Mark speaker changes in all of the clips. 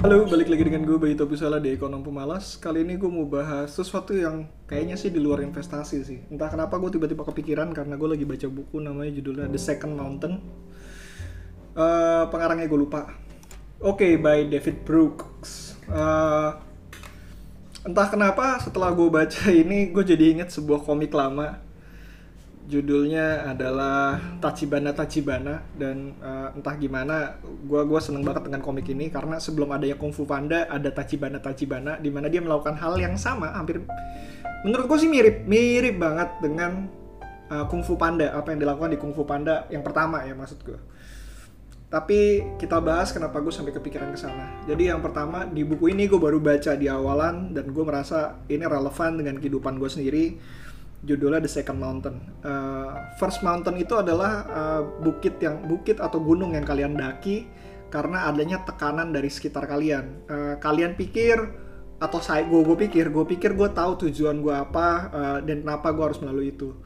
Speaker 1: Halo, balik lagi dengan gue Bayi Topi Salah di Ekonom Pemalas. Kali ini gue mau bahas sesuatu yang kayaknya sih di luar investasi sih. Entah kenapa gue tiba-tiba kepikiran karena gue lagi baca buku namanya judulnya The Second Mountain. Uh, Pengarangnya gue lupa. Oke, okay, by David Brooks. Uh, Entah kenapa setelah gue baca ini gue jadi inget sebuah komik lama judulnya adalah Tachibana Tachibana dan uh, entah gimana gue gua seneng banget dengan komik ini karena sebelum adanya Kung Fu Panda ada Tachibana Tachibana di mana dia melakukan hal yang sama hampir menurut gue sih mirip mirip banget dengan uh, Kung Panda apa yang dilakukan di Kung Fu Panda yang pertama ya maksud gue tapi kita bahas kenapa gue sampai kepikiran ke sana. Jadi yang pertama di buku ini gue baru baca di awalan dan gue merasa ini relevan dengan kehidupan gue sendiri judulnya The Second Mountain. Uh, First Mountain itu adalah uh, bukit yang bukit atau gunung yang kalian daki karena adanya tekanan dari sekitar kalian. Uh, kalian pikir atau saya gue gue pikir gue pikir gue tahu tujuan gue apa uh, dan kenapa gue harus melalui itu.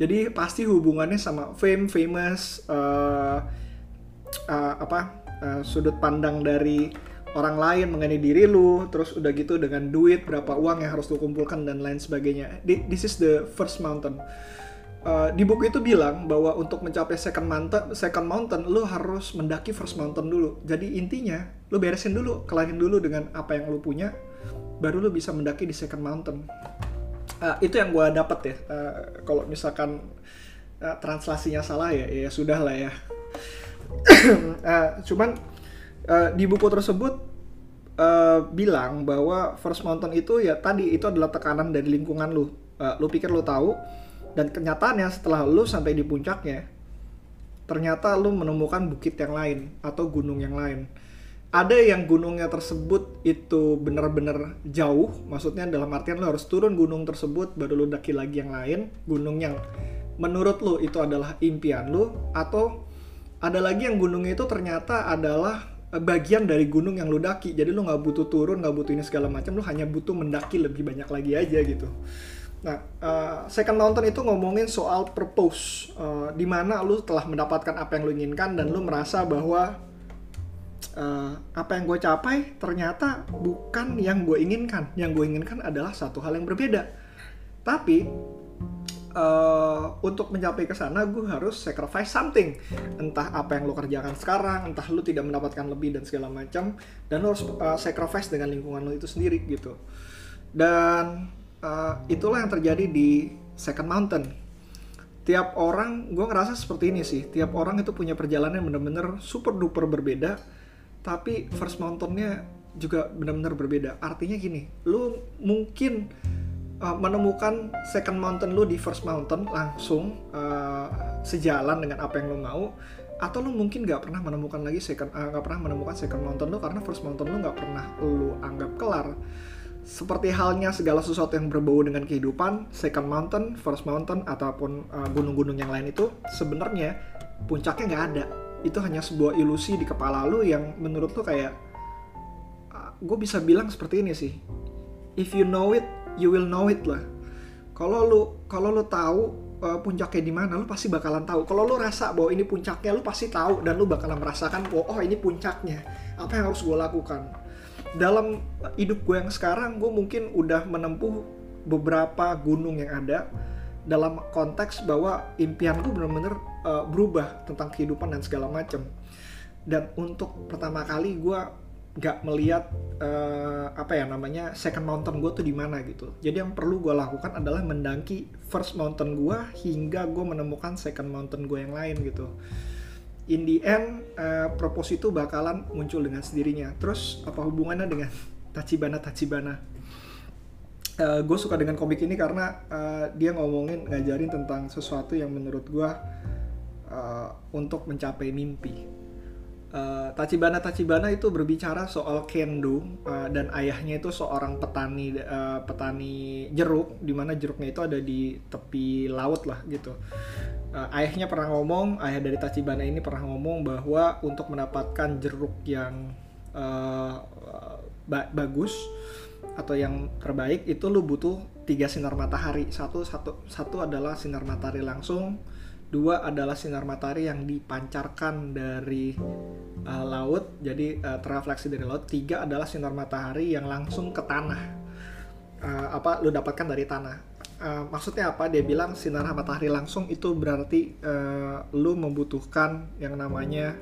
Speaker 1: Jadi pasti hubungannya sama fame, famous, uh, uh, apa uh, sudut pandang dari orang lain mengenai diri lu, terus udah gitu dengan duit berapa uang yang harus lu kumpulkan dan lain sebagainya. This is the first mountain. Uh, di buku itu bilang bahwa untuk mencapai second mountain, second mountain lu harus mendaki first mountain dulu. Jadi intinya lu beresin dulu, kelarin dulu dengan apa yang lu punya, baru lu bisa mendaki di second mountain. Uh, itu yang gue dapat ya. Uh, kalau misalkan uh, translasinya salah ya, ya sudah lah ya. uh, cuman uh, di buku tersebut uh, bilang bahwa first mountain itu ya tadi itu adalah tekanan dari lingkungan lu. Uh, lu pikir lu tahu dan kenyataannya setelah lu sampai di puncaknya ternyata lu menemukan bukit yang lain atau gunung yang lain. Ada yang gunungnya tersebut itu benar-benar jauh, maksudnya dalam artian lu harus turun gunung tersebut baru lu daki lagi yang lain, gunung yang menurut lu itu adalah impian lu atau ada lagi yang gunungnya itu ternyata adalah bagian dari gunung yang lu daki. Jadi lu nggak butuh turun nggak butuh ini segala macam lu hanya butuh mendaki lebih banyak lagi aja gitu. Nah uh, second mountain itu ngomongin soal purpose uh, di mana lu telah mendapatkan apa yang lu inginkan dan lu merasa bahwa uh, apa yang gue capai ternyata bukan yang gue inginkan. Yang gue inginkan adalah satu hal yang berbeda. Tapi uh, untuk mencapai ke sana gue harus sacrifice something. Entah apa yang lo kerjakan sekarang entah lo tidak mendapatkan lebih dan segala macam dan lo harus uh, sacrifice dengan lingkungan lo itu sendiri gitu. Dan uh, itulah yang terjadi di second mountain. Tiap orang gue ngerasa seperti ini sih tiap orang itu punya perjalanan yang bener-bener super duper berbeda tapi first mountainnya juga benar-benar berbeda. Artinya gini lo mungkin uh, menemukan second mountain lu di first mountain langsung uh, sejalan dengan apa yang lu mau atau lu mungkin nggak pernah menemukan lagi second nggak uh, pernah menemukan second mountain lu karena first mountain lu nggak pernah lu anggap kelar. Seperti halnya segala sesuatu yang berbau dengan kehidupan second mountain first mountain ataupun gunung-gunung uh, yang lain itu sebenarnya puncaknya nggak ada. Itu hanya sebuah ilusi di kepala lu yang menurut lu kayak uh, gue bisa bilang seperti ini sih. If you know it you will know it lah. Kalau lu kalau lu tahu uh, puncaknya di mana lu pasti bakalan tahu. Kalau lu rasa bahwa ini puncaknya lu pasti tahu dan lu bakalan merasakan bahwa oh ini puncaknya. Apa yang harus gue lakukan? Dalam hidup gue yang sekarang gue mungkin udah menempuh beberapa gunung yang ada dalam konteks bahwa impian gue bener-bener uh, berubah tentang kehidupan dan segala macam dan untuk pertama kali gue nggak melihat uh, apa ya namanya second mountain gue tuh di mana gitu. Jadi yang perlu gue lakukan adalah mendaki first mountain gue hingga gue menemukan second mountain gue yang lain gitu. In the end, uh, propose itu bakalan muncul dengan sendirinya. Terus apa hubungannya dengan Tachibana Tachibana? Uh, eh, gue suka dengan komik ini karena uh, dia ngomongin ngajarin tentang sesuatu yang menurut gue uh, untuk mencapai mimpi Uh, Tachibana Tachibana itu berbicara soal kendo uh, dan ayahnya itu seorang petani uh, petani jeruk di mana jeruknya itu ada di tepi laut lah gitu. Uh, ayahnya pernah ngomong, ayah dari Tachibana ini pernah ngomong bahwa untuk mendapatkan jeruk yang uh, ba bagus atau yang terbaik itu lu butuh tiga sinar matahari. Satu satu satu adalah sinar matahari langsung, dua adalah sinar matahari yang dipancarkan dari uh, laut jadi uh, terrefleksi dari laut tiga adalah sinar matahari yang langsung ke tanah. Uh, apa lu dapatkan dari tanah? Uh, maksudnya apa? Dia bilang sinar matahari langsung itu berarti uh, lu membutuhkan yang namanya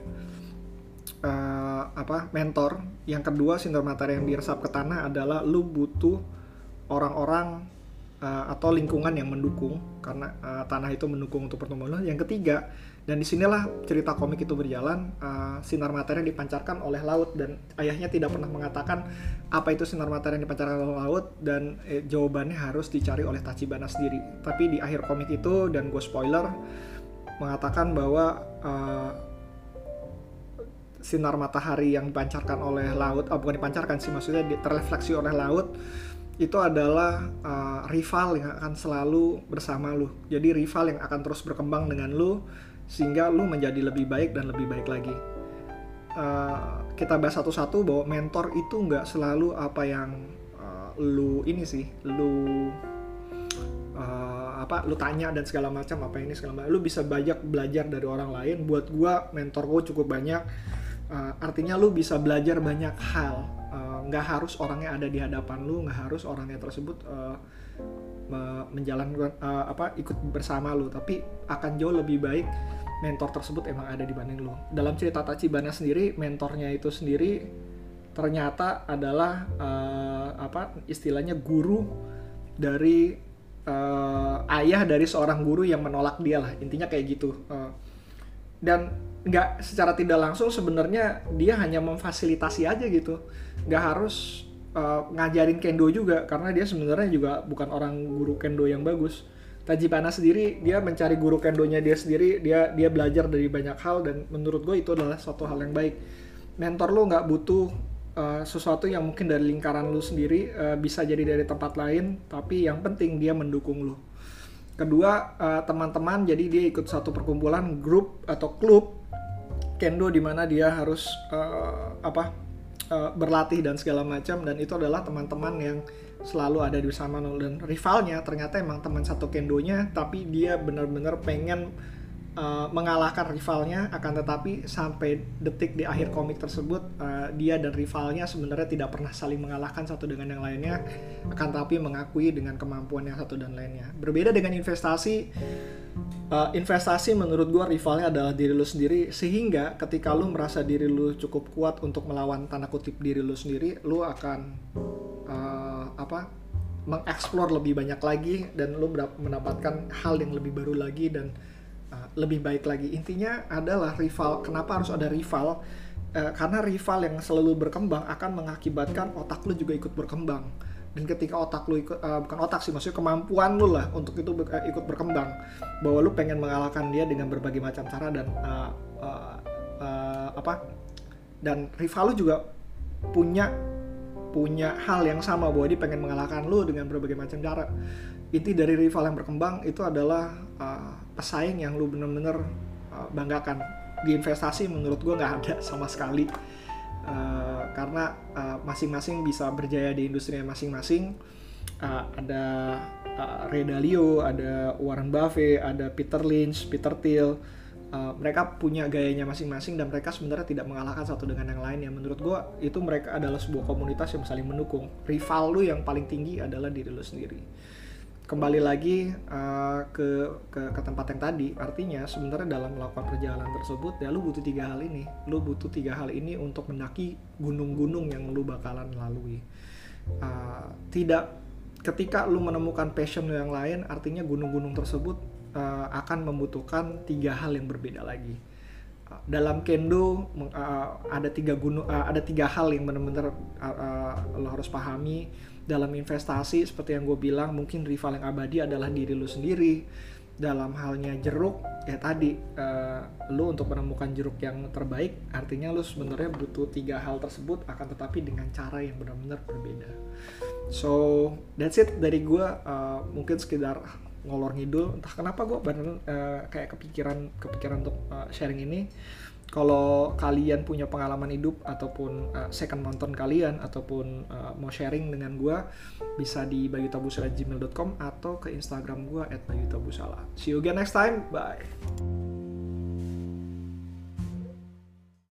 Speaker 1: uh, apa mentor. Yang kedua sinar matahari yang diresap ke tanah adalah lu butuh orang-orang uh, atau lingkungan yang mendukung karena uh, tanah itu mendukung untuk pertumbuhan. Yang ketiga, dan di sinilah cerita komik itu berjalan, uh, sinar matahari yang dipancarkan oleh laut dan ayahnya tidak pernah mengatakan apa itu sinar matahari yang dipancarkan oleh laut dan eh, jawabannya harus dicari oleh Tachibana sendiri. Tapi di akhir komik itu dan gue spoiler mengatakan bahwa uh, sinar matahari yang dipancarkan oleh laut, oh bukan dipancarkan sih maksudnya terrefleksi oleh laut itu adalah uh, rival yang akan selalu bersama lu. Jadi rival yang akan terus berkembang dengan lu sehingga lu menjadi lebih baik dan lebih baik lagi. Uh, kita bahas satu-satu bahwa mentor itu nggak selalu apa yang uh, lu ini sih, lu uh, apa lu tanya dan segala macam apa ini segala macam. Lu bisa banyak belajar dari orang lain. Buat gua mentor gua cukup banyak. Uh, artinya lu bisa belajar banyak hal nggak harus orangnya ada di hadapan lu nggak harus orangnya tersebut uh, menjalankan uh, apa ikut bersama lu. Tapi akan jauh lebih baik mentor tersebut emang ada dibanding lu. Dalam cerita Tachibana sendiri mentornya itu sendiri ternyata adalah uh, apa istilahnya guru dari uh, ayah dari seorang guru yang menolak dia lah. Intinya kayak gitu uh, dan nggak secara tidak langsung sebenarnya dia hanya memfasilitasi aja gitu. Nggak harus uh, ngajarin kendo juga karena dia sebenarnya juga bukan orang guru kendo yang bagus. Tajipana sendiri dia mencari guru kendonya dia sendiri dia dia belajar dari banyak hal dan menurut gue itu adalah suatu hal yang baik. Mentor lo nggak butuh uh, sesuatu yang mungkin dari lingkaran lo sendiri uh, bisa jadi dari tempat lain tapi yang penting dia mendukung lo kedua teman-teman uh, jadi dia ikut satu perkumpulan grup atau klub kendo di mana dia harus uh, apa uh, berlatih dan segala macam. Dan itu adalah teman-teman yang selalu ada di bersama dan rivalnya ternyata emang teman satu kendonya tapi dia benar-benar pengen uh, mengalahkan rivalnya. Akan tetapi sampai detik di akhir komik tersebut uh, dia dan rivalnya sebenarnya tidak pernah saling mengalahkan satu dengan yang lainnya. Akan tetapi mengakui dengan kemampuan yang satu dan lainnya. Berbeda dengan investasi uh, investasi menurut gua rivalnya adalah diri lu sendiri sehingga ketika lu merasa diri lu cukup kuat untuk melawan tanda kutip diri lu sendiri lu akan uh, apa mengeksplor lebih banyak lagi dan lu mendapatkan hal yang lebih baru lagi dan uh, lebih baik lagi. Intinya adalah rival. Kenapa harus ada rival? Karena rival yang selalu berkembang akan mengakibatkan otak lu juga ikut berkembang. Dan ketika otak lu ikut, uh, bukan otak sih, maksudnya kemampuan lu lah untuk itu uh, ikut berkembang. Bahwa lu pengen mengalahkan dia dengan berbagai macam cara dan uh, uh, uh, apa? Dan rival lu juga punya punya hal yang sama bahwa dia pengen mengalahkan lu dengan berbagai macam cara. Inti dari rival yang berkembang itu adalah uh, pesaing yang lu bener-bener uh, banggakan di investasi menurut gue nggak ada sama sekali uh, karena uh, masing-masing bisa berjaya di industri masing-masing. Uh, ada uh, Ray Dalio ada Warren Buffett ada Peter Lynch Peter Thiel. Uh, mereka punya gayanya masing-masing dan mereka sebenarnya tidak mengalahkan satu dengan yang lain. Yang menurut gue itu mereka adalah sebuah komunitas yang saling mendukung. Rival lu yang paling tinggi adalah diri lu sendiri kembali lagi uh, ke, ke ke tempat yang tadi. Artinya sebenarnya dalam melakukan perjalanan tersebut ya lu butuh tiga hal ini. Lu butuh tiga hal ini untuk mendaki gunung-gunung yang lu bakalan lalui. Uh, tidak ketika lu menemukan passion lu yang lain artinya gunung-gunung tersebut uh, akan membutuhkan tiga hal yang berbeda lagi. Uh, dalam kendo uh, ada tiga gunung uh, ada tiga hal yang benar-benar uh, uh, lo harus pahami dalam investasi seperti yang gue bilang mungkin rival yang abadi adalah diri lu sendiri. Dalam halnya jeruk ya tadi uh, lu untuk menemukan jeruk yang terbaik artinya lu sebenarnya butuh tiga hal tersebut akan tetapi dengan cara yang benar-benar berbeda. So that's it dari gue uh, mungkin sekedar ngolor ngidul entah kenapa gue bener uh, kayak kepikiran kepikiran untuk uh, sharing ini kalau kalian punya pengalaman hidup ataupun uh, second nonton kalian ataupun uh, mau sharing dengan gue bisa di bayutabusala@gmail.com atau ke Instagram gue @bayutabusala. See you again next time. Bye.